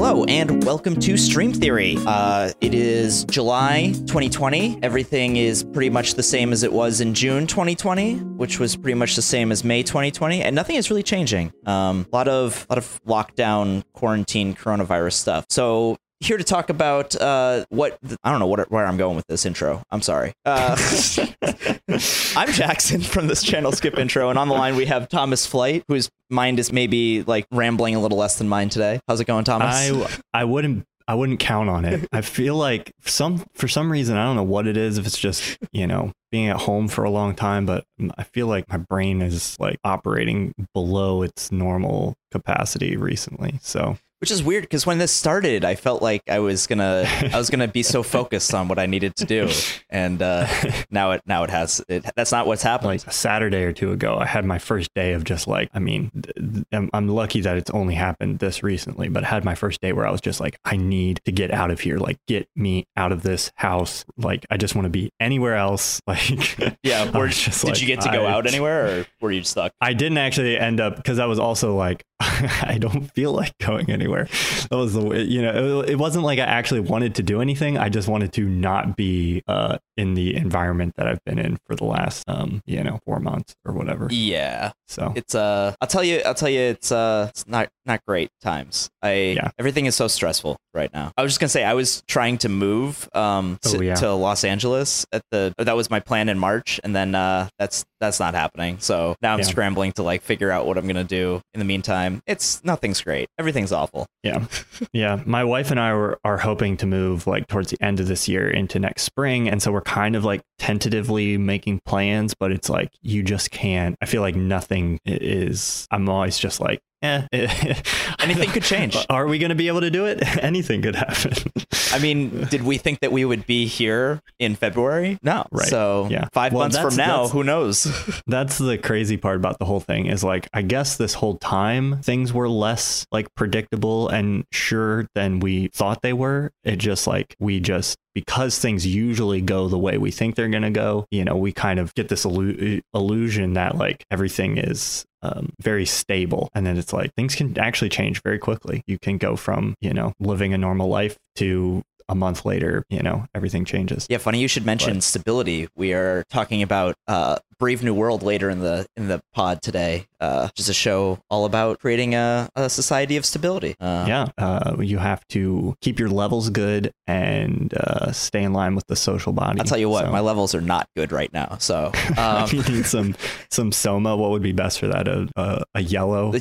Hello and welcome to Stream Theory. Uh, it is July 2020. Everything is pretty much the same as it was in June 2020, which was pretty much the same as May 2020, and nothing is really changing. Um, a lot of a lot of lockdown, quarantine, coronavirus stuff. So here to talk about uh, what I don't know what where I'm going with this intro. I'm sorry. Uh, I'm Jackson from this channel Skip Intro, and on the line we have Thomas Flight, whose mind is maybe like rambling a little less than mine today. How's it going, Thomas? I I wouldn't I wouldn't count on it. I feel like some for some reason I don't know what it is if it's just, you know, being at home for a long time, but I feel like my brain is like operating below its normal capacity recently. So which is weird because when this started i felt like i was gonna i was gonna be so focused on what i needed to do. And uh, now it now it has it, that's not what's happened. Like a saturday or two ago i had my first day of just like i mean I'm, I'm lucky that it's only happened this recently but i had my first day where i was just like i need to get out of here. Like get me out of this house. Like i just want to be anywhere else. Like yeah just did like, you get to go I, out anywhere or were you stuck? I didn't actually end up because i was also like i don't feel like going anywhere. That was the way, you know it, it, wasn't like I actually wanted to do anything. I just wanted to not be uh, in the environment that I've been in for the last um you know four months or whatever. Yeah. So it's uh I'll tell you I'll tell you it's uh it's not not great times. I yeah. everything is so stressful right now. I was just gonna say I was trying to move um to, oh, yeah. to Los Angeles at the that was my plan in March and then uh that's that's not happening. So now I'm yeah. scrambling to like figure out what I'm gonna do in the meantime. It's nothing's great. Everything's awful. Yeah. yeah. My wife and I were are hoping to move like towards the end of this year into next spring. And so we're kind of like tentatively making plans, but it's like you just can't. I feel like nothing is I'm always just like, yeah, anything could change. Are we going to be able to do it? Anything could happen. I mean, did we think that we would be here in February? No. Right. So yeah. five well, months from now, who knows? that's the crazy part about the whole thing is like, I guess this whole time things were less like predictable and sure than we thought they were. It just like we just because things usually go the way we think they're going to go, you know, we kind of get this illu- illusion that like everything is um, very stable. And then it's like things can actually change very quickly. You can go from, you know, living a normal life to a month later, you know, everything changes. Yeah, funny you should mention but, stability. We are talking about uh, Brave New World later in the in the pod today. Uh, just a show all about creating a, a society of stability. Uh, yeah, uh, you have to keep your levels good and uh, stay in line with the social body. I'll tell you what, so. my levels are not good right now. So um, you need some some soma. What would be best for that? A a, a yellow?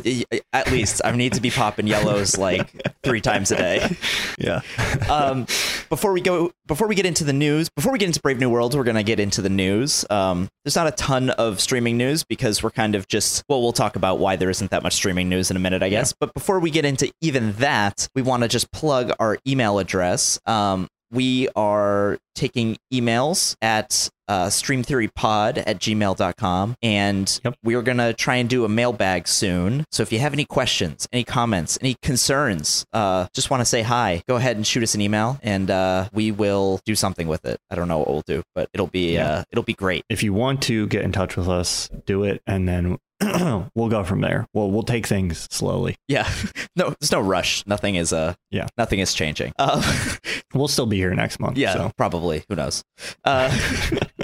At least I need to be popping yellows like three times a day. Yeah. um, before we go, before we get into the news, before we get into Brave New World, we're gonna get into the news. Um, there's not a ton of streaming news because we're kind of just well, we'll talk about why there isn't that much streaming news in a minute, I guess. Yeah. But before we get into even that, we want to just plug our email address. Um, we are taking emails at uh, streamtheorypod at gmail.com and yep. we're going to try and do a mailbag soon so if you have any questions any comments any concerns uh, just want to say hi go ahead and shoot us an email and uh, we will do something with it i don't know what we'll do but it'll be yeah. Uh, it'll be great if you want to get in touch with us do it and then we'll go from there. Well, we'll take things slowly. Yeah, no, there's no rush. Nothing is uh, yeah, nothing is changing. Uh, we'll still be here next month. Yeah, so. probably. Who knows? Uh,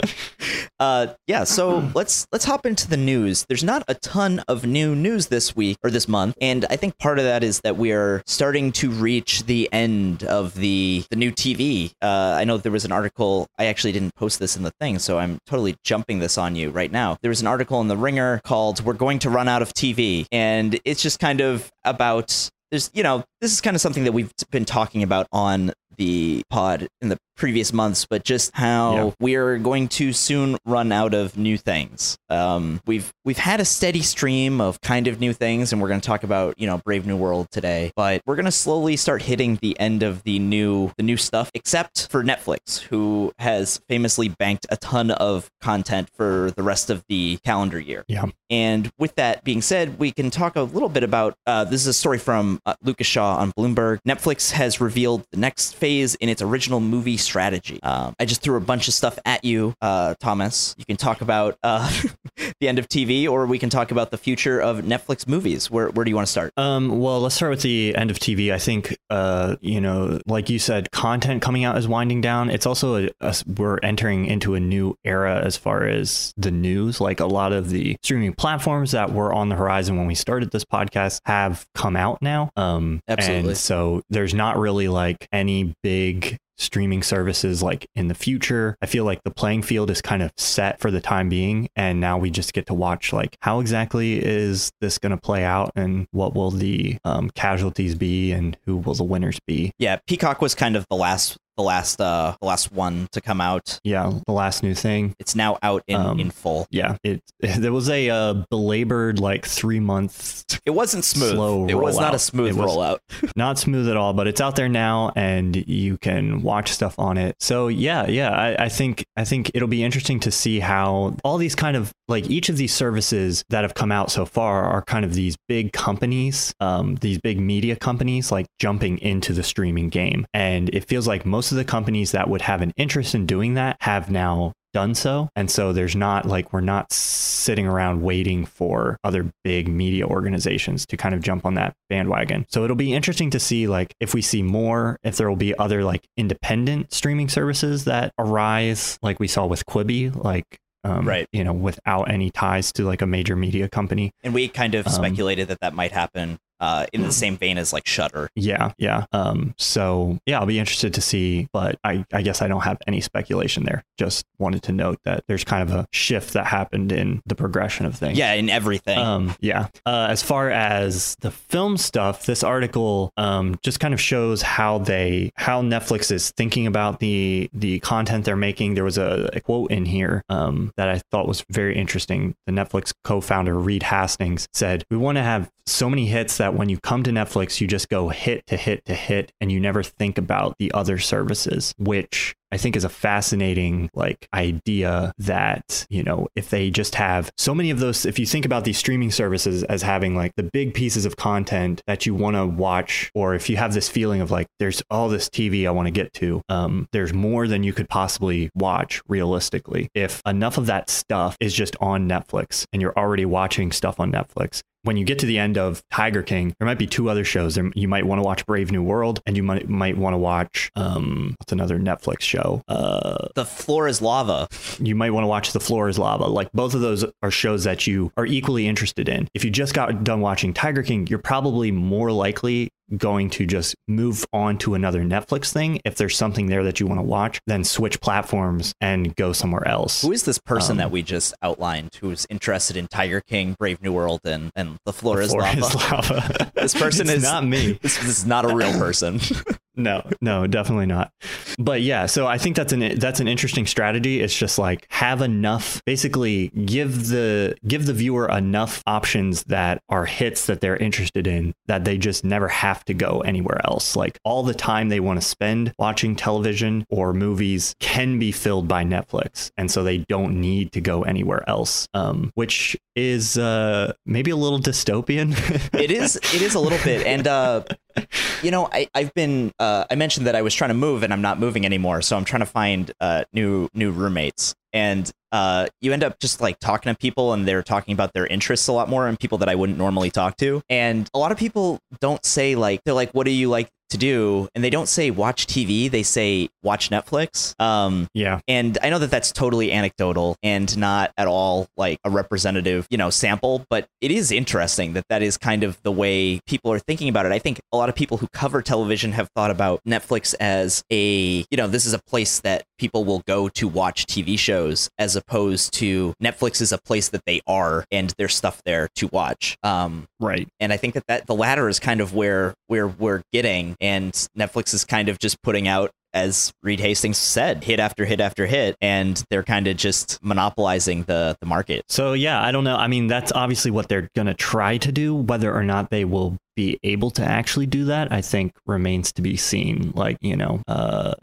uh, yeah. So let's let's hop into the news. There's not a ton of new news this week or this month, and I think part of that is that we are starting to reach the end of the the new TV. Uh, I know there was an article. I actually didn't post this in the thing, so I'm totally jumping this on you right now. There was an article in the Ringer called we're going to run out of TV. And it's just kind of about there's you know this is kind of something that we've been talking about on the pod in the previous months, but just how yeah. we're going to soon run out of new things. Um, we've we've had a steady stream of kind of new things, and we're going to talk about you know Brave New World today. But we're going to slowly start hitting the end of the new the new stuff, except for Netflix, who has famously banked a ton of content for the rest of the calendar year. Yeah. And with that being said, we can talk a little bit about uh, this is a story from uh, Lucas Shaw on Bloomberg. Netflix has revealed the next phase in its original movie strategy. Um, I just threw a bunch of stuff at you, uh, Thomas. You can talk about uh, the end of TV, or we can talk about the future of Netflix movies. Where where do you want to start? Um, well, let's start with the end of TV. I think, uh, you know, like you said, content coming out is winding down. It's also a, a, we're entering into a new era as far as the news. Like a lot of the streaming platforms that were on the horizon when we started this podcast have come out now. Um, Absolutely. And so there's not really like any big streaming services like in the future. I feel like the playing field is kind of set for the time being and now we just get to watch like how exactly is this going to play out and what will the um, casualties be and who will the winners be. Yeah, Peacock was kind of the last the last uh the last one to come out. Yeah, the last new thing. It's now out in Um, in full. Yeah, it there was a uh, belabored like 3 month It wasn't smooth. slow it was not a smooth rollout. not smooth at all, but it's out there now and you can watch stuff on it. So yeah, yeah, I, I think I think it'll be interesting to see how all these kind of like each of these services that have come out so far are kind of these big companies, um, these big media companies like jumping into the streaming game. And it feels like most of the companies that would have an interest in doing that have now done so. And so there's not like we're not sitting around waiting for other big media organizations to kind of jump on that bandwagon. So it'll be interesting to see like if we see more, if there will be other like independent streaming services that arise, like we saw with Quibi, like um, Right. you know, without any ties to like a major media company. And we kind of Um, speculated that that might happen uh, in the same vein as like Shudder. Yeah, yeah. Um, so yeah, I'll be interested to see, but I, I guess I don't have any speculation there. Just wanted to note that there's kind of a shift that happened in the progression of things. Yeah, in everything. Um, yeah. Uh, as far as the film stuff, this article um, just kind of shows how they how Netflix is thinking about the the content they're making. There was a, a quote in here um, that I thought was very interesting. The Netflix co-founder Reed Hastings said, "We want to have so many hits that when you come to Netflix, you just go hit to hit to hit, and you never think about the other services, which." I think is a fascinating like idea that, you know, if they just have so many of those if you think about these streaming services as having like the big pieces of content that you want to watch or if you have this feeling of like there's all this TV I want to get to, um there's more than you could possibly watch realistically. If enough of that stuff is just on Netflix and you're already watching stuff on Netflix, when you get to the end of Tiger King, there might be two other shows. There, you might want to watch Brave New World, and you might might want to watch um, what's another Netflix show? Uh, the floor is lava. you might want to watch The Floor Is Lava. Like both of those are shows that you are equally interested in. If you just got done watching Tiger King, you're probably more likely going to just move on to another Netflix thing if there's something there that you want to watch, then switch platforms and go somewhere else. Who is this person Um, that we just outlined who's interested in Tiger King, Brave New World, and and the floor is Floor lava? Is Lava. This person It's is not me. This, this is not a real person. No, no, definitely not. But yeah, so I think that's an that's an interesting strategy. It's just like have enough, basically give the give the viewer enough options that are hits that they're interested in that they just never have to go anywhere else. Like all the time they want to spend watching television or movies can be filled by Netflix, and so they don't need to go anywhere else. Um, which is uh maybe a little dystopian. it is it is a little bit and uh you know I, i've been uh i mentioned that i was trying to move and i'm not moving anymore. So i'm trying to find uh new new roommates. And uh you end up just like talking to people and they're talking about their interests a lot more and people that i wouldn't normally talk to. And a lot of people don't say like they're like what do you like to do and they don't say watch tv they say watch netflix um yeah. and I know that that's totally anecdotal and not at all like a representative, you know, sample, but it is interesting that that is kind of the way people are thinking about it. I think a lot of people who cover television have thought about Netflix as a, you know, this is a place that people will go to watch TV shows as opposed to Netflix is a place that they are and there's stuff there to watch. Um, Right. and I think that, that the latter is kind of where where we're getting, and Netflix is kind of just putting out, as Reed Hastings said, hit after hit after hit, and they're kind of just monopolizing the the market. So yeah, I don't know. I mean, that's obviously what they're going to try to do. Whether or not they will be able to actually do that, I think remains to be seen. Like, you know, uh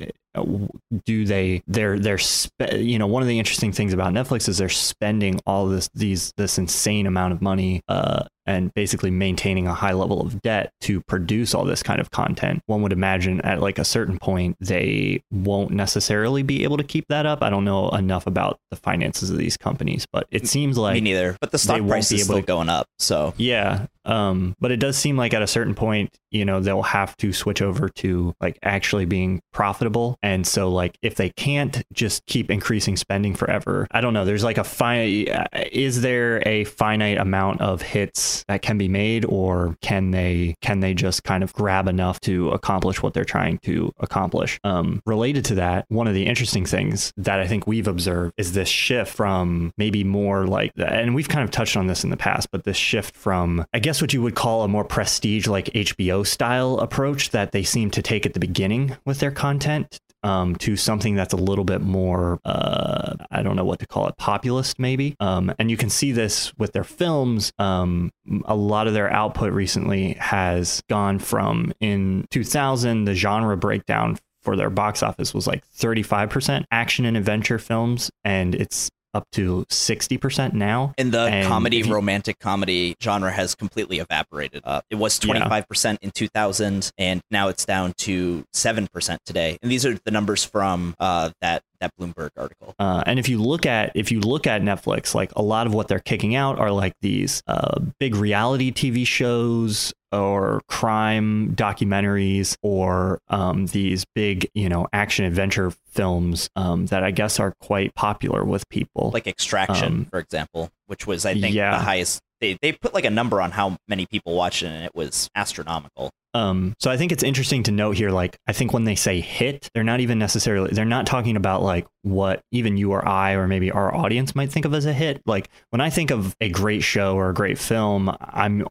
do they they're they're spe- you know one of the interesting things about Netflix is they're spending all this these this insane amount of money uh and basically maintaining a high level of debt to produce all this kind of content. One would imagine at like a certain point they won't necessarily be able to keep that up. I don't know enough about the finances of these companies, but it seems like me neither. But the stock price is still to- going up. So yeah. Um, but it does seem like at a certain point, you know, they'll have to switch over to like actually being profitable. And so, like, if they can't just keep increasing spending forever, I don't know. There's like a fine. Is there a finite amount of hits that can be made, or can they can they just kind of grab enough to accomplish what they're trying to accomplish? Um, related to that, one of the interesting things that I think we've observed is this shift from maybe more like, and we've kind of touched on this in the past, but this shift from, I guess, what you would call a more prestige, like HBO style approach that they seem to take at the beginning with their content um, to something that's a little bit more, uh, I don't know what to call it, populist maybe. Um, and you can see this with their films. Um, a lot of their output recently has gone from in 2000, the genre breakdown for their box office was like 35% action and adventure films, and it's up to 60% now. And the And comedy, you- romantic comedy genre has completely evaporated. Uh, it was 25% in 2000, and now it's down to 7% today. And these are the numbers from uh, that that Bloomberg article. Uh, and if you look at if you look at Netflix, like a lot of what they're kicking out are like these uh, big reality TV shows or crime documentaries or um, these big you know action adventure films um, that I guess are quite popular with people. Like Extraction, Um, for example, which was, I think, yeah. the highest. They, they put like a number on how many people watched it, and it was astronomical. Um, so I think it's interesting to note here, like, I think when they say hit, they're not even necessarily, they're not talking about like what even you or I or maybe our audience might think of as a hit. Like, when I think of a great show or a great film, I'm,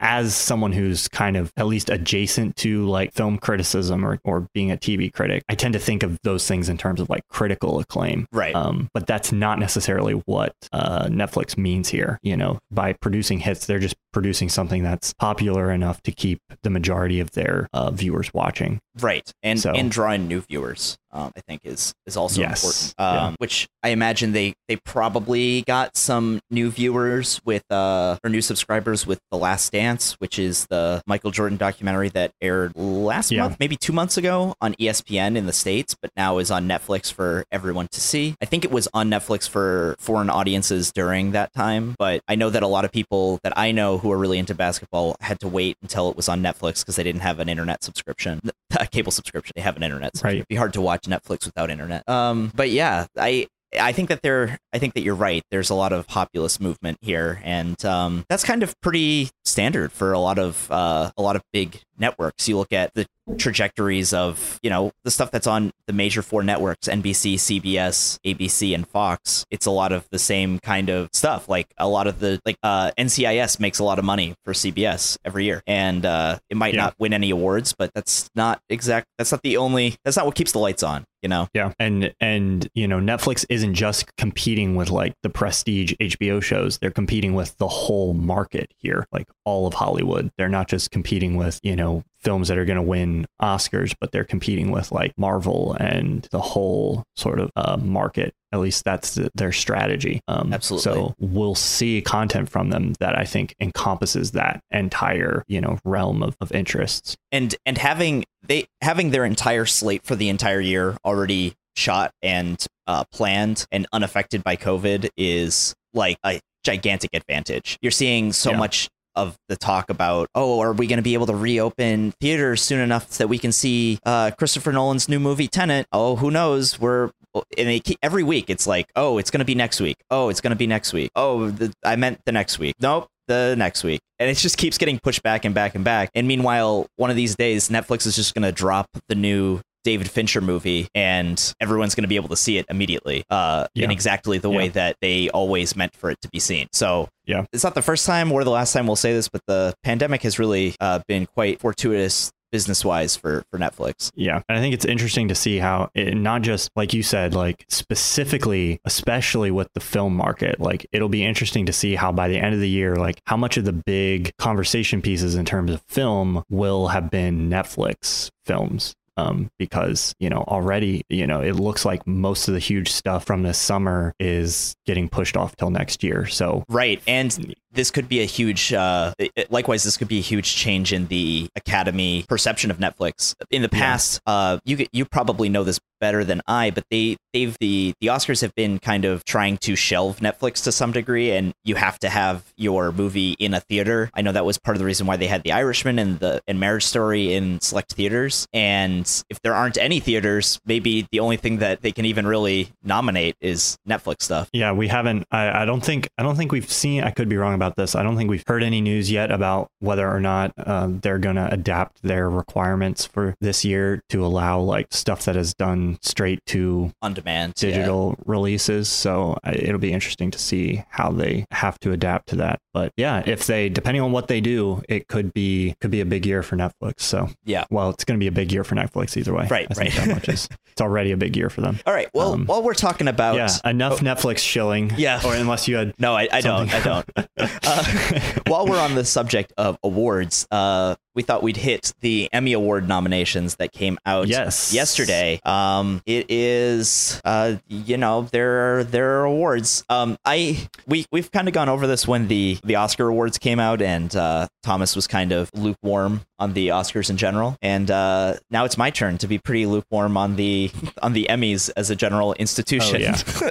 as someone who's kind of at least adjacent to like film criticism or, or being a TV critic, I tend to think of those things in terms of like critical acclaim. Right. Um, but that's not necessarily what uh, Netflix means here. You know, by producing hits, they're just producing something that's popular enough to keep the majority of their uh, viewers watching. Right, and So- and drawing new viewers, um, I think is is also Yes, important. yeah. Um, Which I imagine they they probably got some new viewers with uh or new subscribers with The Last Dance, which is the Michael Jordan documentary that aired last Yeah. month, maybe two months ago on ESPN in the states, but now is on Netflix for everyone to see. I think it was on Netflix for foreign audiences during that time, but I know that a lot of people that I know who are really into basketball had to wait until it was on Netflix because they didn't have an internet subscription, a cable subscription. They have an internet. Subscription. Right. It'd be hard to watch Netflix without internet. Um, but yeah, I. I think that there. I think that you're right. There's a lot of populist movement here, and um, that's kind of pretty standard for a lot of uh, a lot of big networks. You look at the trajectories of you know the stuff that's on the major four networks NBC, CBS, ABC, and Fox. It's a lot of the same kind of stuff. Like a lot of the like uh, NCIS makes a lot of money for CBS every year, and uh, it might Yeah. not win any awards, but that's not exact. That's not the only. That's not what keeps the lights on. You know. Yeah. And and you know, Netflix isn't just competing with like the prestige HBO shows. They're competing with the whole market here, like all of Hollywood. They're not just competing with, you know, films that are going to win Oscars, but they're competing with like Marvel and the whole sort of uh, market. At least that's th- their strategy. Um, Absolutely. So we'll see content from them that I think encompasses that entire, you know, realm of, of interests. and and having they having their entire slate for the entire year already shot and uh, planned and unaffected by COVID is like a gigantic advantage. You're seeing so Yeah. much of the talk about oh are we going to be able to reopen theaters soon enough that we can see uh, Christopher Nolan's new movie Tenet? Oh who knows? We're and they keep, every week it's like oh it's going to be next week. Oh it's going to be next week. Oh the, I meant the next week. Nope the next week. And it just keeps getting pushed back and back and back. And meanwhile one of these days Netflix is just going to drop the new David Fincher movie and everyone's going to be able to see it immediately uh, in exactly the way that they always meant for it to be seen. So Yeah. it's not the first time or the last time we'll say this, but the pandemic has really uh, been quite fortuitous business wise for, for Netflix. Yeah. And I think it's interesting to see how it not just like you said, like specifically, especially with the film market, like it'll be interesting to see how by the end of the year, like how much of the big conversation pieces in terms of film will have been Netflix films um, because you know already you know it looks like most of the huge stuff from this summer is getting pushed off till next year. So right, and this could be a huge uh, likewise this could be a huge change in the academy perception of netflix in the past yeah. uh, you get you probably know this better than I, but they they've the the Oscars have been kind of trying to shelve Netflix to some degree, and you have to have your movie in a theater. I know that was part of the reason why they had The Irishman and the and Marriage Story in select theaters. And if there aren't any theaters, maybe the only thing that they can even really nominate is Netflix stuff. Yeah, we haven't. I, I don't think I don't think we've seen. I could be wrong about this. I don't think we've heard any news yet about whether or not uh, they're going to adapt their requirements for this year to allow like stuff that is done straight to on demand digital yeah. releases. So it'll be interesting to see how they have to adapt to that. But yeah, if they depending on what they do, it could be could be a big year for Netflix. So yeah, well, it's going to be a big year for Netflix either way. Right, I right. that much is it's already a big year for them. All right. Well, um, while we're talking about yeah, enough oh, Netflix shilling. Yeah. Or unless you had no, I, I don't. I don't. uh, while we're on the subject of awards, uh, we thought we'd hit the Emmy Award nominations that came out yes. yesterday. Um, it is, uh, you know, there are there are awards. Um, I we we've kind of gone over this when the the Oscar awards came out, and uh, Thomas was kind of lukewarm on the Oscars in general, and uh, now it's my turn to be pretty lukewarm on the on the Emmys as a general institution. Oh, yeah.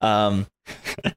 um,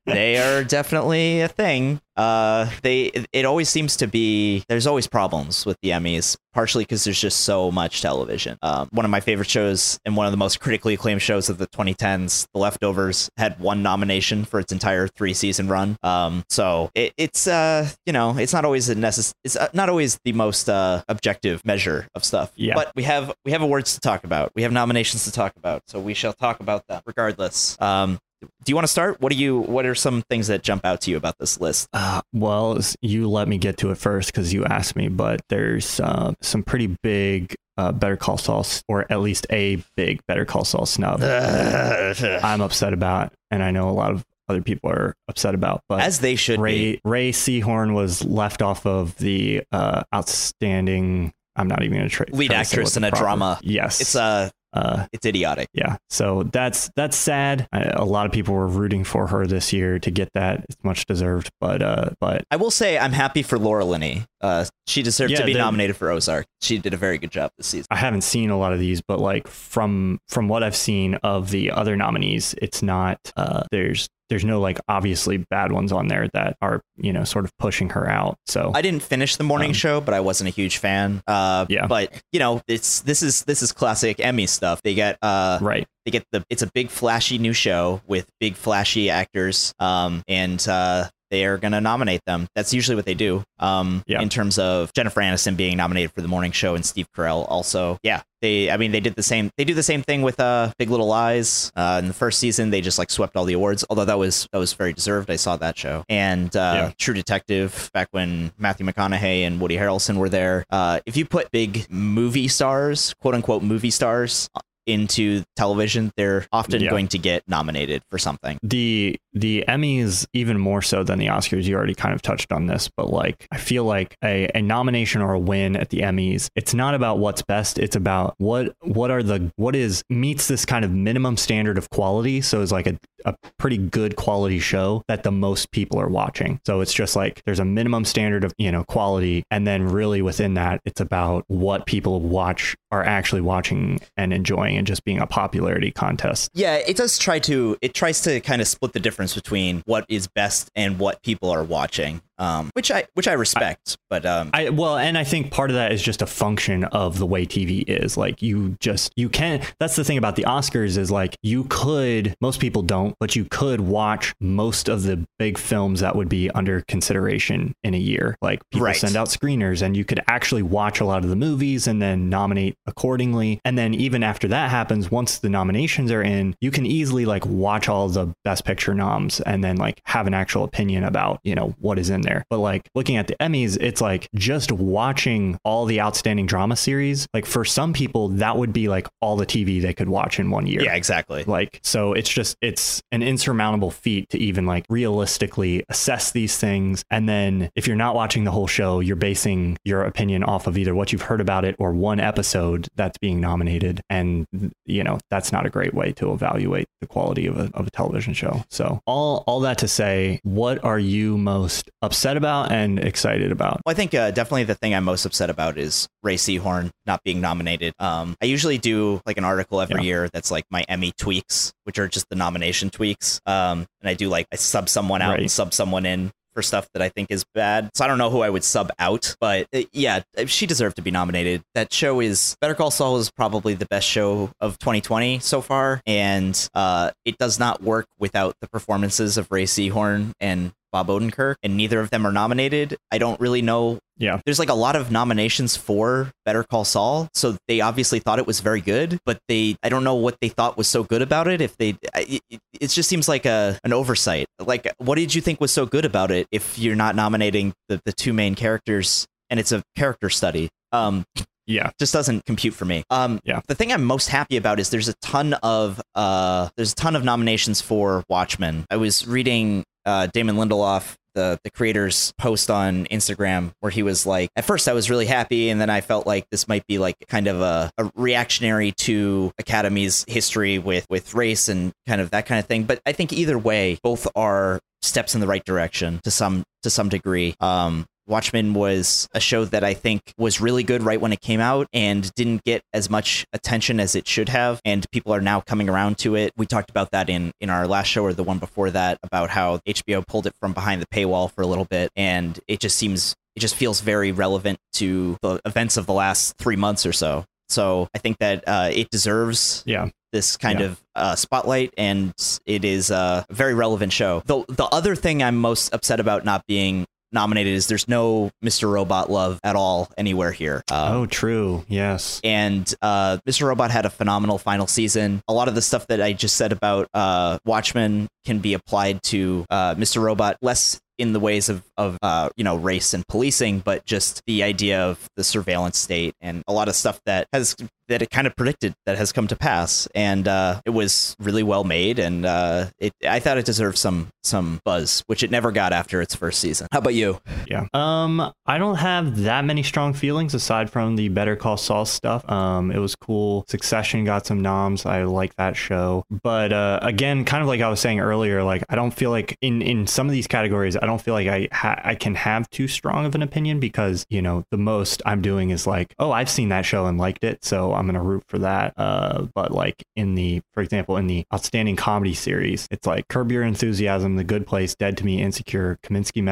they are definitely a thing. Uh, they it, always seems to be there's always problems with the Emmys, partially because there's just so much television. Um, one of my favorite shows and one of the most critically acclaimed shows of the 2010s, The Leftovers, had one nomination for its entire three season run. Um, so it, it's uh you know it's not always a necess- it's uh, not always the most uh objective measure of stuff. Yeah. But we have we have awards to talk about. We have nominations to talk about. So we shall talk about them regardless. Um, do you want to start? What do you? What are some things that jump out to you about this list? Uh, well, you let me get to it first because you asked me. But there's uh, some pretty big uh, Better Call Saul, or at least a big Better Call Saul snub. I'm upset about, and I know a lot of other people are upset about. But as they should Ray, be. Rhea Seehorn was left off of the uh, outstanding. I'm not even going to try. Lead actress in a proper, drama. Yes, it's a uh, it's idiotic. Yeah. So that's that's sad. I, a lot of people were rooting for her this year to get that. It's much deserved. But uh, but I will say I'm happy for Laura Linney. Uh, she deserved yeah, to be nominated for Ozark. She did a very good job this season. I haven't seen a lot of these, but like from from what I've seen of the other nominees, it's not. Uh, there's there's no like obviously bad ones on there that are you know sort of pushing her out. So I didn't finish the morning um, show, but I wasn't a huge fan. Uh, yeah, but you know it's this is this is classic Emmy stuff. They get uh right. They get the it's a big flashy new show with big flashy actors. Um, and uh, they are going to nominate them. That's usually what they do. Um, yeah. in terms of Jennifer Aniston being nominated for the morning show and Steve Carell also. Yeah, they. I mean, they did the same. They do the same thing with uh, Big Little Lies. Uh, in the first season, they just like swept all the awards. Although that was that was very deserved. I saw that show and uh, yeah. True Detective back when Matthew McConaughey and Woody Harrelson were there. Uh, if you put big movie stars, quote unquote movie stars, into television, they're often yeah. going to get nominated for something. The the Emmys even more so than the Oscars. You already kind of touched on this, but like I feel like a, a nomination or a win at the Emmys, it's not about what's best. It's about what what are the what is meets this kind of minimum standard of quality. So it's like a, a pretty good quality show that the most people are watching. So it's just like there's a minimum standard of you know quality, and then really within that, it's about what people watch are actually watching and enjoying, and just being a popularity contest. Yeah, it does try to it tries to kind of split the difference between what is best and what people are watching um, which I which I respect. I, but um, I well, and I think part of that is just a function of the way TV is. Like you just you can. That's the thing about the Oscars is like you could. Most people don't, but you could watch most of the big films that would be under consideration in a year. Like people right. send out screeners, and you could actually watch a lot of the movies and then nominate accordingly. And then even after that happens, once the nominations are in, you can easily like watch all the Best Picture noms and then like have an actual opinion about you know what is in there. But like looking at the Emmys, it's like just watching all the outstanding drama series. Like for some people, that would be like all the TV they could watch in one year. Yeah, exactly. Like, so it's just, it's an insurmountable feat to even like realistically assess these things. And then if you're not watching the whole show, you're basing your opinion off of either what you've heard about it or one episode that's being nominated. And, you know, that's not a great way to evaluate the quality of a, of a television show. So all, all that to say, what are you most upset about and excited about? Well, I think uh, definitely the thing I'm most upset about is Rhea Seehorn not being nominated. Um, I usually do like an article every Yeah. year that's like my Emmy tweaks, which are just the nomination tweaks. Um, and I do like I sub someone out and sub someone in for stuff that I think is bad. So I don't know who I would sub out, but uh, yeah, she deserved to be nominated. That show is Better Call Saul is probably the best show of 2020 so far, and uh, it does not work without the performances of Rhea Seehorn and Bob Odenkirk, and neither of them are nominated. I don't really know Yeah. there's like a lot of nominations for Better Call Saul, so they obviously thought it was very good, but they I don't know what they thought was so good about it. If they, it, it just seems like a an oversight. Like, what did you think was so good about it? If you're not nominating the the two main characters, and it's a character study. Um, Yeah. just doesn't compute for me. Um, Yeah. The thing I'm most happy about is there's a ton of uh, there's a ton of nominations for Watchmen. I was reading uh, Damon Lindelof. The, the creator's post on Instagram where he was like, at first I was really happy, and then I felt like this might be like kind of a, a reactionary to Academy's history with with race and kind of that kind of thing. But I think either way, both are steps in the right direction to some to some degree. Um, Watchmen was a show that I think was really good right when it came out and didn't get as much attention as it should have. And people are now coming around to it. We talked about that in, in our last show or the one before that about how HBO pulled it from behind the paywall for a little bit. And it just seems, it just feels very relevant to the events of the last three months or so. So I think that uh, it deserves Yeah. this kind Yeah. of uh, spotlight, and it is a very relevant show. The the other thing I'm most upset about not being nominated is there's no Mr. Robot love at all anywhere here. Um, oh, true. Yes. and uh, Mr. Robot had a phenomenal final season. A lot of the stuff that I just said about uh, Watchmen can be applied to uh, Mr. Robot, less in the ways of, of uh, you know race and policing, but just the idea of the surveillance state and a lot of stuff that has that it kind of predicted that has come to pass. And uh, it was really well made, and uh, it I thought it deserved some some buzz, which it never got after its first season. How about you? Yeah. Um, I don't have that many strong feelings aside from the Better Call Saul stuff. Um, it was cool. Succession got some noms. I like that show. But uh, again, kind of like I was saying earlier, like I don't feel like in in some of these categories, I don't feel like I ha- I can have too strong of an opinion because you know the most I'm doing is like, oh, I've seen that show and liked it, so I'm gonna root for that. Uh, but like in the, for example, in the outstanding comedy series, it's like Curb Your Enthusiasm, The Good Place, Dead to Me, Insecure, Kominsky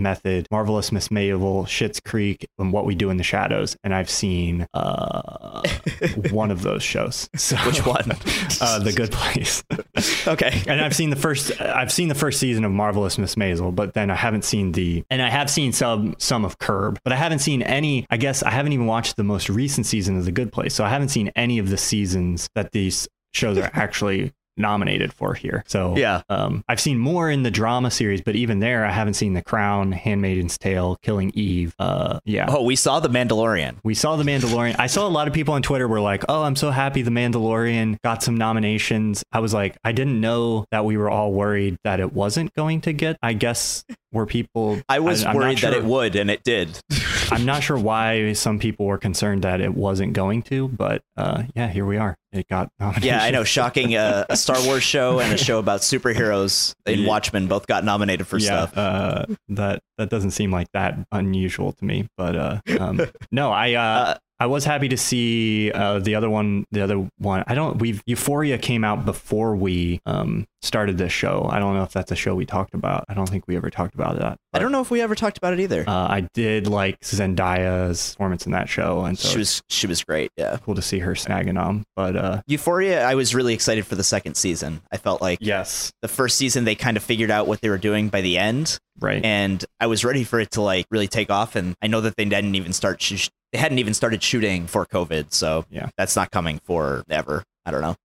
Method, Marvelous Miss Maisel, Schitt's Creek, and What We Do in the Shadows, and I've seen uh, one of those shows. So, Which one? uh, the Good Place. Okay. and I've seen the first. I've seen the first season of Marvelous Miss Maisel, but then I haven't seen the. And I have seen some some of Curb, but I haven't seen any. I guess I haven't even watched the most recent season of The Good Place, so I haven't seen any of the seasons that these shows are actually nominated for here. So Yeah. um, I've seen more in the drama series, but even there, I haven't seen The Crown, Handmaid's Tale, Killing Eve. Uh, yeah. Oh, we saw the Mandalorian. We saw The Mandalorian. I saw a lot of people on Twitter were like, "Oh, I'm so happy The Mandalorian got some nominations." I was like, I didn't know that we were all worried that it wasn't going to get. I guess were people I was not worried that it would, and it did. I'm not sure why some people were concerned that it wasn't going to, but uh, yeah, here we are. It got nominated. Yeah, I know. Shocking. Uh, a Star Wars show and a show about superheroes in. Watchmen both got nominated for yeah, stuff. Uh, that that doesn't seem like that unusual to me, but uh, um, no, I uh, Uh, I was happy to see uh, the other one. The other one, I don't. We've Euphoria came out before we um, started this show. I don't know if that's a show we talked about. I don't think we ever talked about that. I don't know if we ever talked about it either. Uh, I did like Zendaya's performance in that show, and so she was she was great. Yeah. cool to see her snagging them. But uh, Euphoria, I was really excited for the second season. I felt like yes, the first season they kind of figured out what they were doing by the end, right. and I was ready for it to like really take off. And I know that they didn't even start. Sh- they hadn't even started shooting for COVID, so Yeah. that's not coming for ever. I don't know.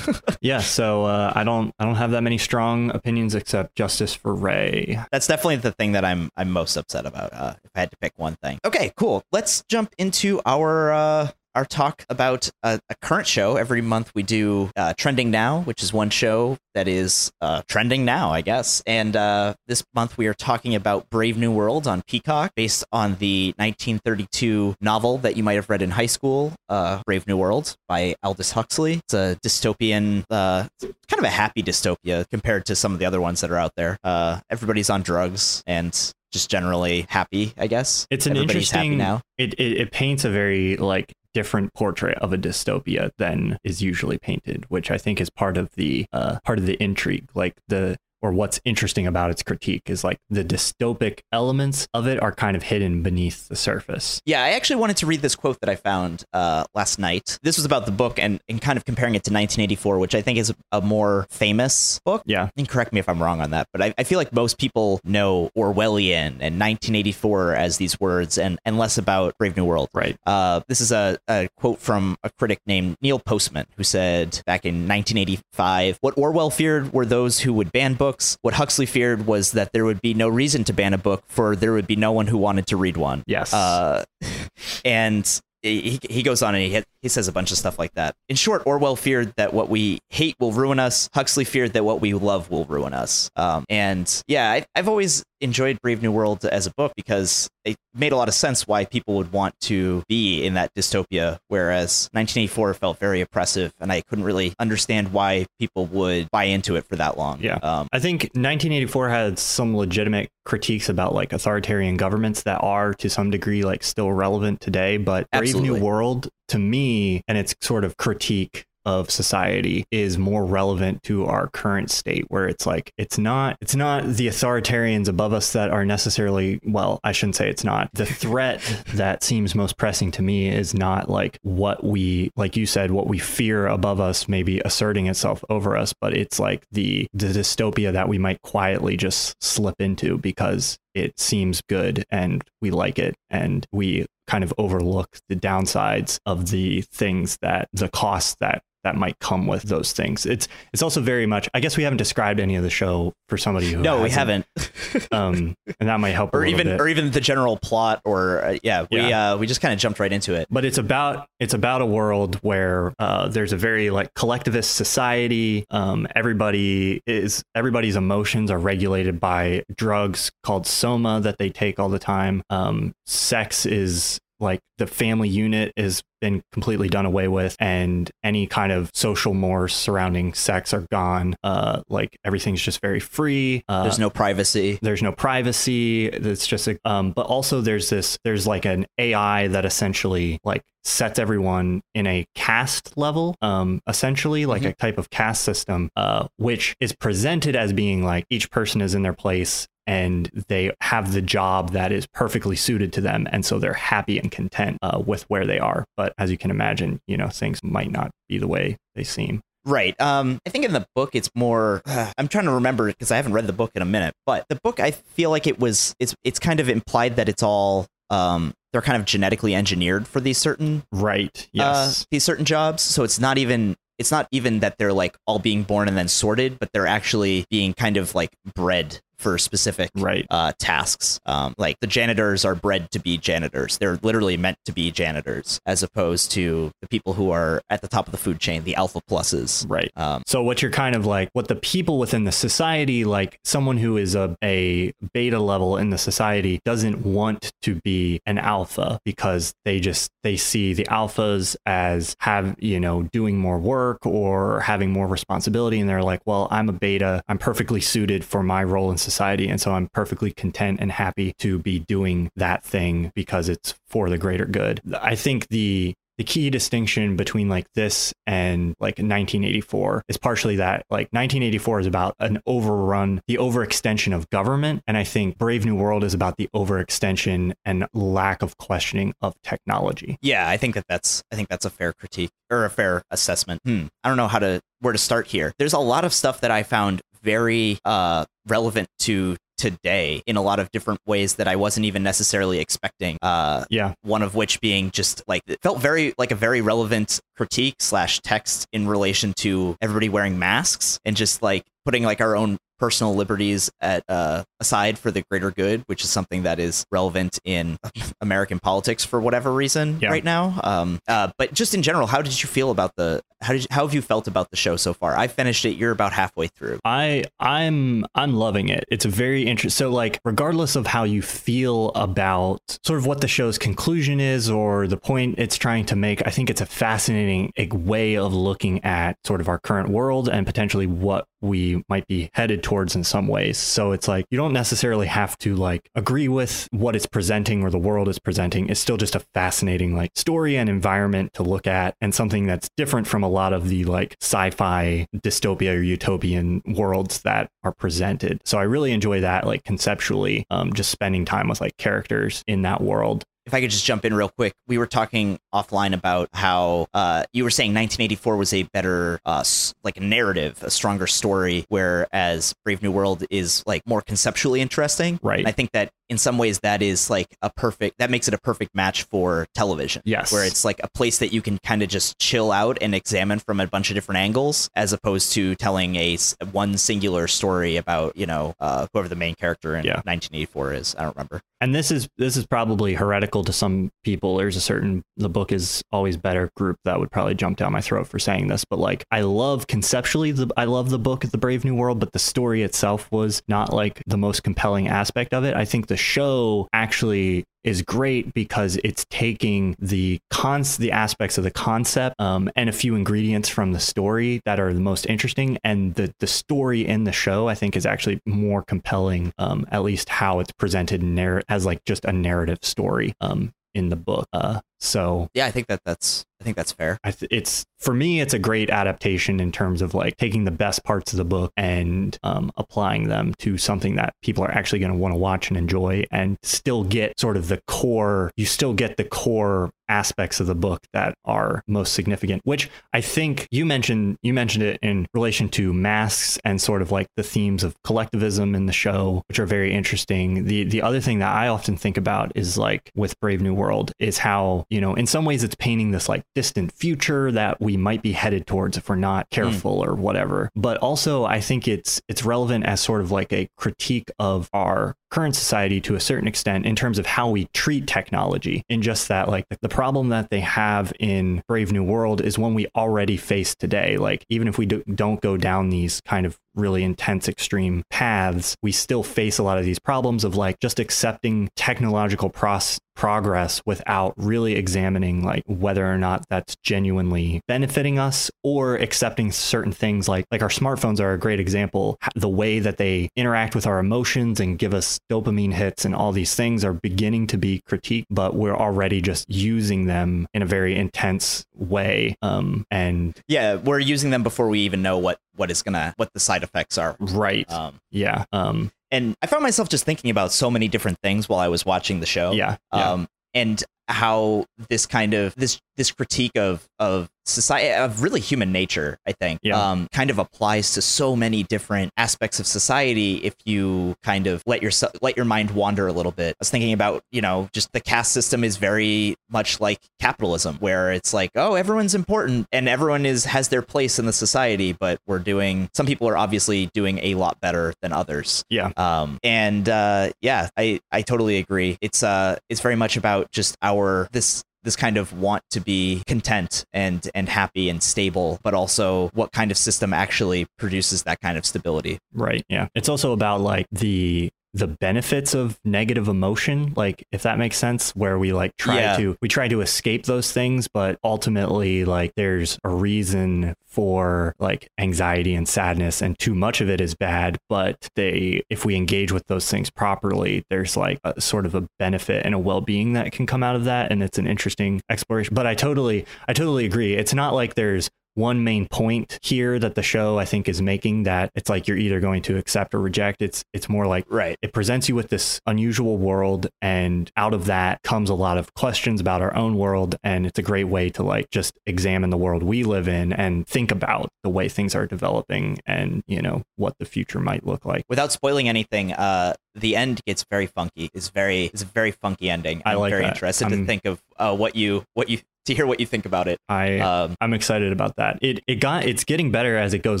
yeah, so uh, I don't I don't have that many strong opinions except justice for Rhea. That's definitely the thing that I'm I'm most upset about. Uh, if I had to pick one thing. Okay, cool. Let's jump into our uh, our talk about a, a, current show. Every month we do uh, Trending Now, which is one show that is uh, trending now, I guess. And uh, this month we are talking about Brave New World on Peacock, based on the 1932 novel that you might have read in high school, uh, Brave New World by Aldous Huxley. It's a dystopian, uh, kind of a happy dystopia compared to some of the other ones that are out there. Uh, everybody's on drugs and just generally happy, I guess. It's an Everybody's interesting now. It, it it paints a very like different portrait of a dystopia than is usually painted, which I think is part of the uh, part of the intrigue. Like the or what's interesting about its critique is like the dystopic elements of it are kind of hidden beneath the surface. Yeah, I actually wanted to read this quote that I found uh, last night. This was about the book and, and kind of comparing it to 1984, which I think is a more famous book. Yeah. And correct me if I'm wrong on that, but I, I feel like most people know Orwellian and 1984 as these words and, and less about Brave New World. Right. Uh, this is a, a quote from a critic named Neil Postman who said back in 1985 What Orwell feared were those who would ban books books. What Huxley feared was that there would be no reason to ban a book, for there would be no one who wanted to read one. Yes. Uh, and he, he goes on and he, he says a bunch of stuff like that. In short, Orwell feared that what we hate will ruin us. Huxley feared that what we love will ruin us. Um, and yeah, I, I've always enjoyed Brave New World as a book because it made a lot of sense why people would want to be in that dystopia, whereas 1984 felt very oppressive, and I couldn't really understand why people would buy into it for that long. Yeah, um, I think 1984 had some legitimate critiques about like authoritarian governments that are to some degree like still relevant today, but Brave New World to me and its sort of critique of society is more relevant to our current state where it's like it's not it's not the authoritarians above us that are necessarily well I shouldn't say it's not. The threat that seems most pressing to me is not like what we like you said what we fear above us maybe asserting itself over us but it's like the the dystopia that we might quietly just slip into because it seems good and we like it and we kind of overlook the downsides of the things that the costs that that might come with those things. It's it's also very much. I guess we haven't described any of the show for somebody who no, we haven't. um, and that might help, or even bit. or even the general plot, or uh, yeah, we yeah. Uh, we just kind of jumped right into it. But it's about it's about a world where uh, there's a very like collectivist society. Um, everybody is everybody's emotions are regulated by drugs called soma that they take all the time. Um, sex is like the family unit has been completely done away with and any kind of social mores surrounding sex are gone. Uh like everything's just very free. Uh, there's no privacy. there's no privacy. It's just a um but also there's this there's like an ai that essentially like sets everyone in a caste level um essentially like mm-hmm. a type of caste system uh which is presented as being like each person is in their place and they have the job that is perfectly suited to them and so they're happy and content uh, with where they are but as you can imagine you know things might not be the way they seem Right. Um, I think in the book it's more. Uh, I'm trying to remember because I haven't read the book in a minute. But the book, I feel like it was. It's it's kind of implied that it's all. Um, they're kind of genetically engineered for these certain. Right. Uh, yes. Uh, these certain jobs. So it's not even. It's not even that they're like all being born and then sorted, but they're actually being kind of like bred for specific right. uh, tasks. Um, like the janitors are bred to be janitors; they're literally meant to be janitors, as opposed to the people who are at the top of the food chain, the alpha pluses. Right. Um, so what you're kind of like, what the people within the society, like someone who is a, a beta level in the society, doesn't want to be an alpha because they just they see the alphas as have you know doing more work or having more responsibility, and they're like, well, I'm a beta, I'm perfectly suited for my role in society society. And so I'm perfectly content and happy to be doing that thing because it's for the greater good. I think the the key distinction between like this and like 1984 is partially that like 1984 is about an overrun the overextension of government and i think brave new world is about the overextension and lack of questioning of technology yeah i think that that's i think that's a fair critique or a fair assessment hmm. i don't know how to where to start here there's a lot of stuff that i found very uh, relevant to today in a lot of different ways that I wasn't even necessarily expecting. Uh, yeah. One of which being just like it felt very like a very relevant critique slash text in relation to everybody wearing masks and just like putting like our own personal liberties at uh, aside for the greater good, which is something that is relevant in American politics for whatever reason Yeah. right now. Um, uh, but just in general, how did you feel about the how did you, how have you felt about the show so far? I finished it. You're about halfway through. I I'm I'm loving it. It's a very interesting. So like, regardless of how you feel about sort of what the show's conclusion is or the point it's trying to make, I think it's a fascinating way of looking at sort of our current world and potentially what we might be headed towards in some ways. So it's like you don't necessarily have to like agree with what it's presenting or the world is presenting. It's still just a fascinating like story and environment to look at and something that's different from a lot of the like sci-fi dystopia or utopian worlds that are presented. So I really enjoy that like conceptually um just spending time with like characters in that world. if I could just jump in real quick, we were talking offline about how uh, you were saying 1984 was a better, uh, like a narrative, a stronger story, whereas Brave New World is like more conceptually interesting. Right. And I think that in some ways that is like a perfect, that makes it a perfect match for television. Yes. Where it's like a place that you can kind of just chill out and examine from a bunch of different angles, as opposed to telling a one singular story about you know uh, whoever the main character in Yeah. 1984 is. I don't remember. and this is this is probably heretical to some people there's a certain the book is always better group that would probably jump down my throat for saying this but like i love conceptually the i love the book the brave new world but the story itself was not like the most compelling aspect of it i think the show actually is great because it's taking the cons the aspects of the concept um, and a few ingredients from the story that are the most interesting. And the the story in the show I think is actually more compelling um, at least how it's presented narr- as like just a narrative story um, in the book. Uh, so Yeah, I think that that's I think that's fair. I th- it's for me it's a great adaptation in terms of like taking the best parts of the book and um, applying them to something that people are actually going to want to watch and enjoy and still get sort of the core you still get the core aspects of the book that are most significant which i think you mentioned you mentioned it in relation to masks and sort of like the themes of collectivism in the show which are very interesting the the other thing that i often think about is like with brave new world is how you know in some ways it's painting this like distant future that we might be headed towards if we're not hmm. careful or whatever. But also i think it's it's relevant as sort of like a critique of our current society to a certain extent in terms of how we treat technology in just that like the, problem that they have in brave new world is one we already face today. Like even if we do, don't go down these kind of really intense extreme paths we still face a lot of these problems of like just accepting technological pros- progress without really examining like whether or not that's genuinely benefiting us or accepting certain things like like our smartphones are a great example. The way that they interact with our emotions and give us dopamine hits and all these things are beginning to be critiqued but we're already just using them in a very intense way um and Yeah, we're using them before we even know what what is gonna what the side effects are. right Um, yeah um and I found myself just thinking about so many different things while I was watching the show. yeah yeah Um, and how this kind of this this critique of of society of really human nature, I think, Yeah. um, kind of applies to so many different aspects of society. If you kind of let your let your mind wander a little bit, I was thinking about you know just the caste system is very much like capitalism, where it's like oh everyone's important and everyone is has their place in the society, but we're doing some people are obviously doing a lot better than others. yeah Um, and uh, yeah, I I totally agree. It's uh it's very much about just our this this kind of want to be content and and happy and stable, but also what kind of system actually produces that kind of stability. Right. Yeah. It's also about like the the benefits of negative emotion, like if that makes sense, where we like try Yeah. to we try to escape those things, but ultimately like there's a reason for like anxiety and sadness and too much of it is bad, but they if we engage with those things properly, there's like a sort of a benefit and a well-being that can come out of that and it's an interesting exploration. But I totally I totally agree. It's not like there's one main point here that the show I think is making that it's like you're either going to accept or reject. It's it's more like Right. it presents you with this unusual world and out of that comes a lot of questions about our own world and it's a great way to like just examine the world we live in and think about the way things are developing and you know what the future might look like. Without spoiling anything, uh, the end gets very funky. It's very it's a very funky ending. I I'm like very that. interested to I'm- think of uh, what you what you to hear what you think about it. I Um, I'm excited about that. It it got it's getting better as it goes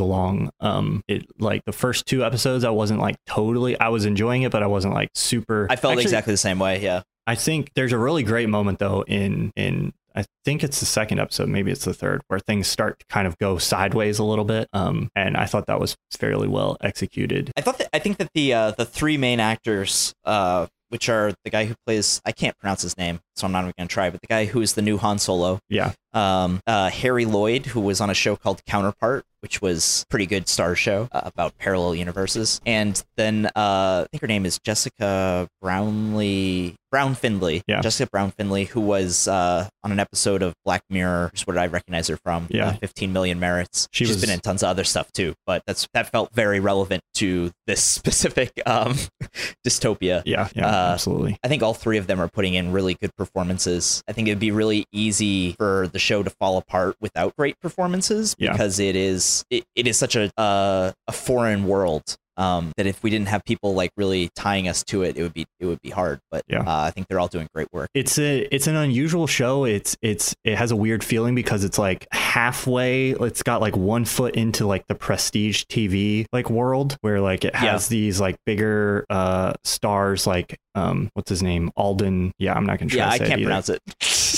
along. Um, it like the first two episodes, I wasn't like totally. I was enjoying it, but I wasn't like super. I felt Actually, exactly the same way. Yeah. I think there's a really great moment though in in I think it's the second episode, maybe it's the third, where things start to kind of go sideways a little bit. Um, and I thought that was fairly well executed. I thought that I think that the uh, the three main actors, uh, which are the guy who plays I can't pronounce his name, so I'm not even gonna try, but the guy who is the new Han Solo, Yeah, um, uh, Harry Lloyd, who was on a show called Counterpart, which was pretty good star show uh, about parallel universes, and then uh, I think her name is Jessica Brownlee Brown Findlay, Yeah. Jessica Brown Findlay, who was uh, on an episode of Black Mirror, which is what did I recognize her from. Yeah. uh, 15 Million Merits. She She's was- been in tons of other stuff too, but that's that felt very relevant to this specific um, dystopia. yeah, yeah, Uh, absolutely. I think all three of them are putting in really good performances. I think it'd be really easy for the show to fall apart without great performances Yeah. because it is it, it is such a uh, a foreign world um, that if we didn't have people like really tying us to it, it would be it would be hard. But Yeah. uh, I think they're all doing great work. it's a it's an unusual show it's it's it has a weird feeling because it's like halfway it's got like one foot into like the prestige tv like world where like it has these like bigger uh stars like um what's his name alden yeah i'm not gonna try Yeah, to I can't it either. pronounce it.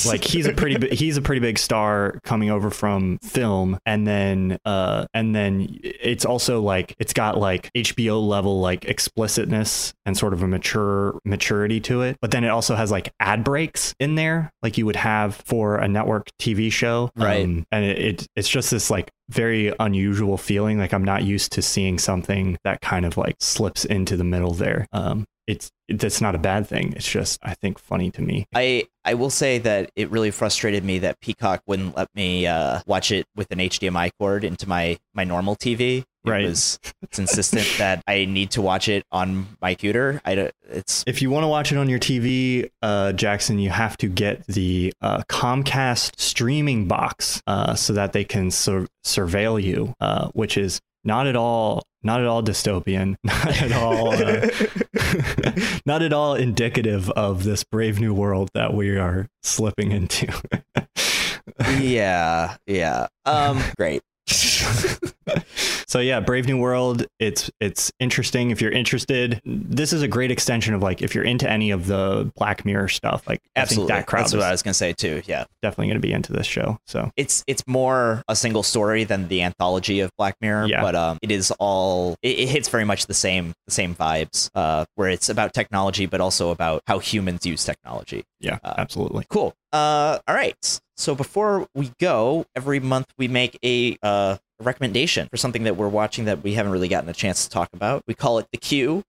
Like he's a pretty bi- he's a pretty big star coming over from film. And then uh and then it's also like it's got like HBO level like explicitness and sort of a mature maturity to it. But then it also has like ad breaks in there like you would have for a network TV show. Right. Um, and it, it it's just this like very unusual feeling. Like I'm not used to seeing something that kind of like slips into the middle there. Um it's that's not a bad thing. It's just I think funny to me. I I will say that it really frustrated me that Peacock wouldn't let me uh, watch it with an HDMI cord into my my normal TV. It Right. was it's insistent that I need to watch it on my computer. I don't, it's If you want to watch it on your TV, uh, Jackson, you have to get the uh, Comcast streaming box uh, so that they can sur- surveil you, uh, which is not at all, not at all dystopian, not at all, uh, not at all indicative of this brave new world that we are slipping into. yeah yeah um great. so yeah, Brave New World. It's it's interesting if you're interested. This is a great extension of like if you're into any of the Black Mirror stuff. Like Absolutely, I think that crowd that's what I was gonna say too. Yeah, definitely going to be into this show. So it's it's more a single story than the anthology of Black Mirror, Yeah. but um, it is all it, it hits very much the same the same vibes. Uh, where it's about technology, but also about how humans use technology. yeah, Uh, absolutely. Cool. Uh, all right. So before we go, every month we make a uh, recommendation for something that we're watching that we haven't really gotten a chance to talk about. We call it the queue.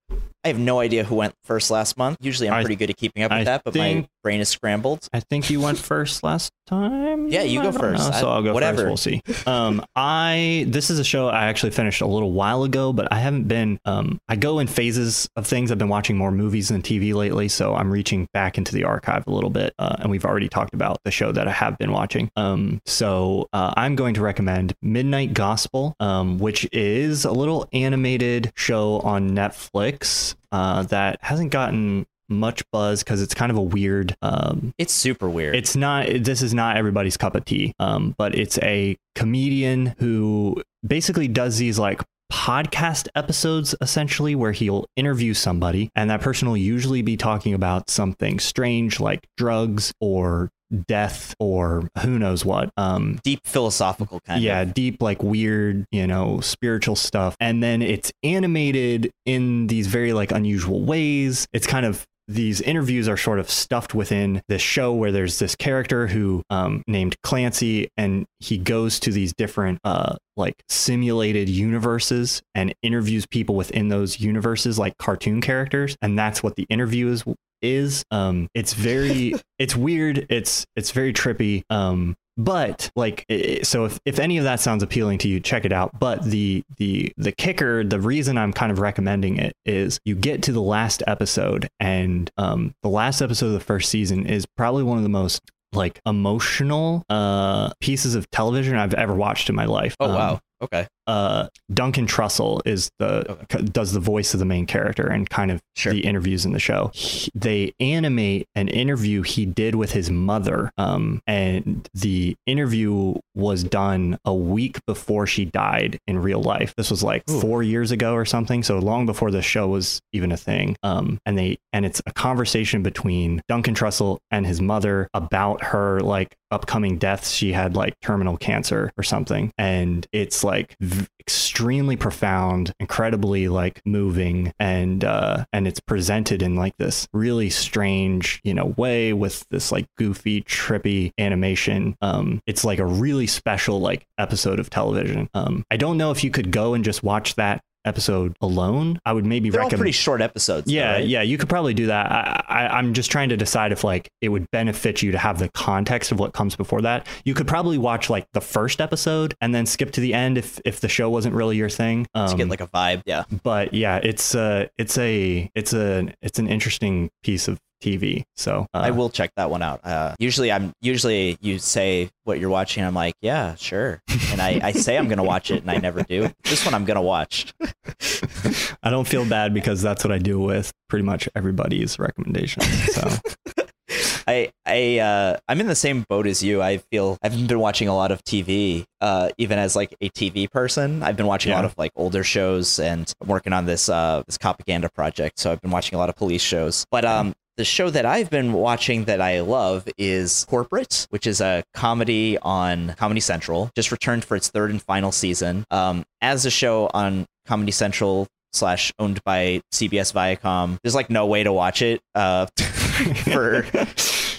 I have no idea who went first last month. Usually, I'm I- pretty good at keeping up with I that, but my brain is scrambled. I think you went first last time. Yeah, you I go first. know, so I'll go whatever. first. We'll see. Um, I this is a show I actually finished a little while ago, but I haven't been. Um, I go in phases of things. I've been watching more movies than TV lately, so I'm reaching back into the archive a little bit. Uh, and we've already talked about the show that I have been watching. Um, so uh, I'm going to recommend Midnight Gospel, um, which is a little animated show on Netflix uh, that hasn't gotten much buzz because it's kind of a weird um, It's super weird. it's not this is not everybody's cup of tea um but it's a comedian who basically does these like podcast episodes essentially where he'll interview somebody and that person will usually be talking about something strange like drugs or death or who knows what um deep philosophical kind of yeah of. deep like weird you know spiritual stuff and then it's animated in these very like unusual ways it's kind of these interviews are sort of stuffed within this show where there's this character who um, named Clancy and he goes to these different uh, like simulated universes and interviews people within those universes like cartoon characters and that's what the interview is is. Um it's very it's weird. It's it's very trippy. Um but like so if, if any of that sounds appealing to you check it out but the the the kicker the reason i'm kind of recommending it is you get to the last episode and um the last episode of the first season is probably one of the most like emotional uh pieces of television i've ever watched in my life Oh Um, wow. Okay. uh, Duncan Trussell is the Okay. does the voice of the main character and kind of Sure. the interviews in the show. He- they animate an interview he did with his mother, um, and the interview was done a week before she died in real life. This was like Ooh. four years ago or something, so long before the show was even a thing. Um, and they and it's a conversation between Duncan Trussell and his mother about her like upcoming deaths. She had like terminal cancer or something, and it's like v- extremely profound, incredibly like moving, and uh, and it's presented in like this really strange, you know, way with this like goofy, trippy animation. Um, it's like a really special like episode of television. Um, I don't know if you could go and just watch that episode alone. I would maybe They're all recommend. pretty short episodes. though, Yeah, right? yeah, you could probably do that. I, I, I'm just trying to decide if like it would benefit you to have the context of what comes before that. You could probably watch like the first episode and then skip to the end if if the show wasn't really your thing. Um, To get like a vibe. Yeah. but yeah, it's uh it's a it's a it's an interesting piece of TV. So uh, I will check that one out. Uh, usually, I'm usually you say what you're watching. I'm like, yeah, sure, and I, I say I'm gonna watch it, and I never do. This one I'm gonna watch. I don't feel bad because that's what I do with pretty much everybody's recommendations. So I I uh, I'm in the same boat as you. I feel I've been watching a lot of TV, uh, even as like a TV person. I've been watching a lot of like older shows, and I'm working on this uh, this propaganda project. So I've been watching a lot of police shows. But um, the show that I've been watching that I love is Corporate, which is a comedy on Comedy Central. Just returned for its third and final season. Um, as a show on Comedy Central slash owned by CBS Viacom, there's like no way to watch it. Uh, for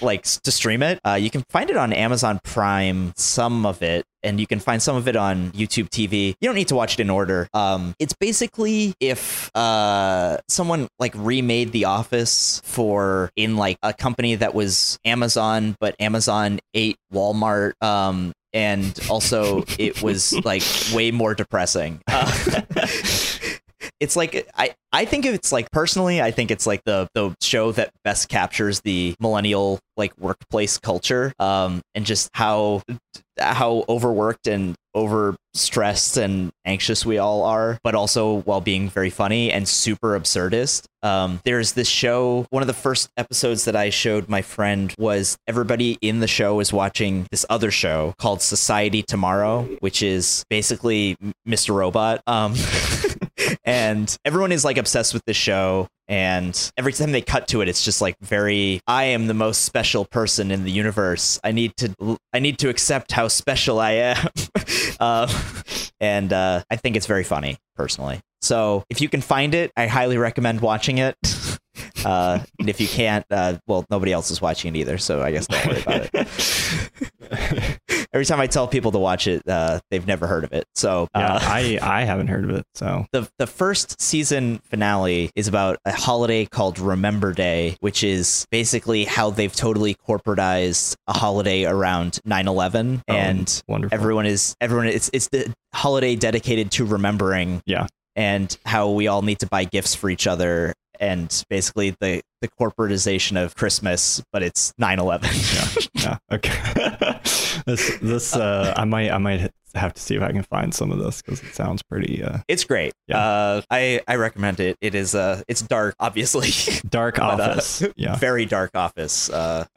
like to stream it. Uh, you can find it on Amazon Prime, some of it, and you can find some of it on YouTube TV. You don't need to watch it in order. Um, it's basically if uh someone like remade The Office for in like a company that was Amazon, but Amazon ate Walmart. Um, and also it was like way more depressing. Uh, it's like I I think it's like personally I think it's like the the show that best captures the millennial like workplace culture um and just how how overworked and over stressed and anxious we all are but also while being very funny and super absurdist um there's this show one of the first episodes that I showed my friend was everybody in the show is watching this other show called Society Tomorrow which is basically Mr. Robot um and everyone is like obsessed with this show and every time they cut to it it's just like very i am the most special person in the universe. I need to i need to accept how special i am. Uh, and uh, i think it's very funny personally. So if you can find it i highly recommend watching it. Uh, and if you can't uh, well nobody else is watching it either so i guess don't worry about it every time i tell people to watch it uh, they've never heard of it so yeah, uh, I I haven't heard of it. So the the first season finale is about a holiday called Remember Day, which is basically how they've totally corporatized a holiday around 9/11 Oh, and wonderful. everyone is everyone it's it's the holiday dedicated to remembering Yeah. and how we all need to buy gifts for each other and basically the the corporatization of Christmas but it's 9/11 yeah. Okay. this this uh, I might I might have to see if I can find some of this because it sounds pretty uh, it's great Yeah. uh I I recommend it it is uh it's dark obviously dark But, uh, office. yeah. very dark office uh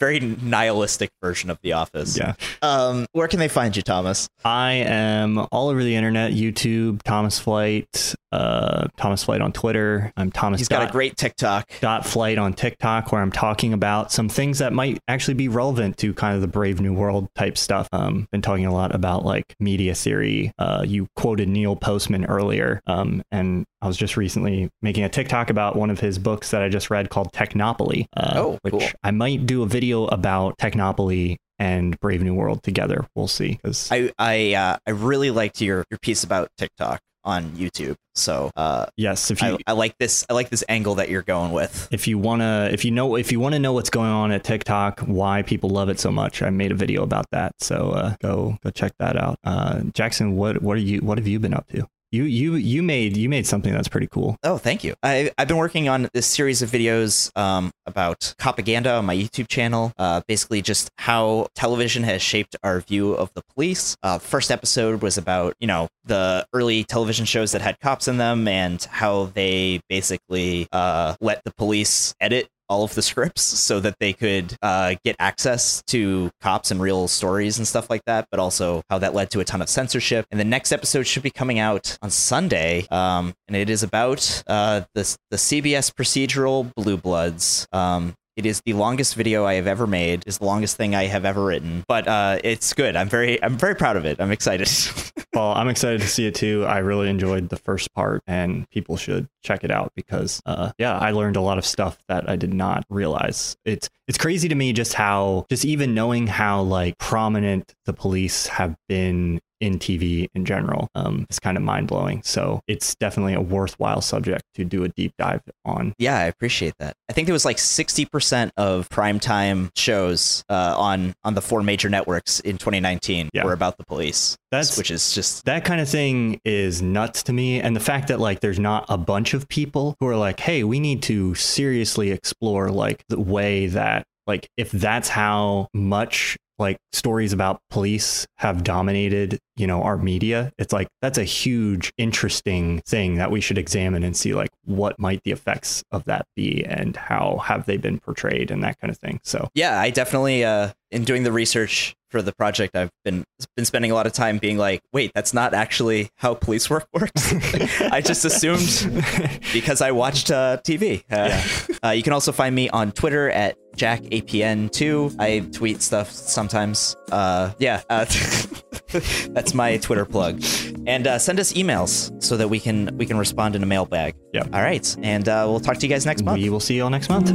very nihilistic version of the office yeah. um where can they find you thomas I am all over the internet, YouTube, Thomas Flight, uh, Thomas Flight on Twitter. I'm Thomas. he's got a great tiktok dot flight on TikTok where I'm talking about some things that might actually be relevant to kind of the Brave New World type stuff. Um, been talking a lot about like media theory. Uh, you quoted Neil Postman earlier, um, and I was just recently making a TikTok about one of his books that I just read called Technopoly. Uh, Oh, which cool. I might do a video about Technopoly and Brave New World together. We'll see. Because i i uh i really liked your your piece about tiktok on youtube so uh yes, if you I, I like this i like this angle that you're going with if you wanna if you know if you want to know what's going on at TikTok, why people love it so much, I made a video about that. So uh, go go check that out. Uh, Jackson, what what are you what have you been up to? You you you made you made something that's pretty cool. Oh, thank you. I, I've been working on this series of videos um, about propaganda on my YouTube channel. Uh, basically, just how television has shaped our view of the police. Uh, first episode was about you know the early television shows that had cops in them and how they basically uh, let the police edit all of the scripts so that they could uh, get access to cops and real stories and stuff like that, but also how that led to a ton of censorship. And the next episode should be coming out on Sunday, um, and it is about uh, the the CBS procedural Blue Bloods. Um, it is the longest video I have ever made. It's the longest thing I have ever written, but uh, it's good. I'm very, I'm very proud of it. I'm excited. well, I'm excited to see it too. I really enjoyed the first part, and people should check it out because, uh, yeah, I learned a lot of stuff that I did not realize. It's it's crazy to me just how, just even knowing how like prominent the police have been in TV in general um, is kind of mind blowing. So it's definitely a worthwhile subject to do a deep dive on. Yeah, I appreciate that. I think there was like 60% of primetime shows uh, on on the four major networks in 2019 yeah. were about the police. That's which is just that kind of thing is nuts to me. And the fact that like there's not a bunch of people who are like, hey, we need to seriously explore like the way that like if that's how much like stories about police have dominated you know our media it's like that's a huge interesting thing that we should examine and see like what might the effects of that be and how have they been portrayed and that kind of thing. So yeah i definitely uh in doing the research for the project i've been been spending a lot of time being like wait that's not actually how police work works? I just assumed because i watched uh, tv uh, yeah. uh, you can also find me on twitter at jackapn2 i tweet stuff sometimes. Uh yeah uh, that's my twitter plug. And uh, send us emails so that we can we can respond in a mailbag. Yeah. All right. And uh, we'll talk to you guys next month. we will see you all next month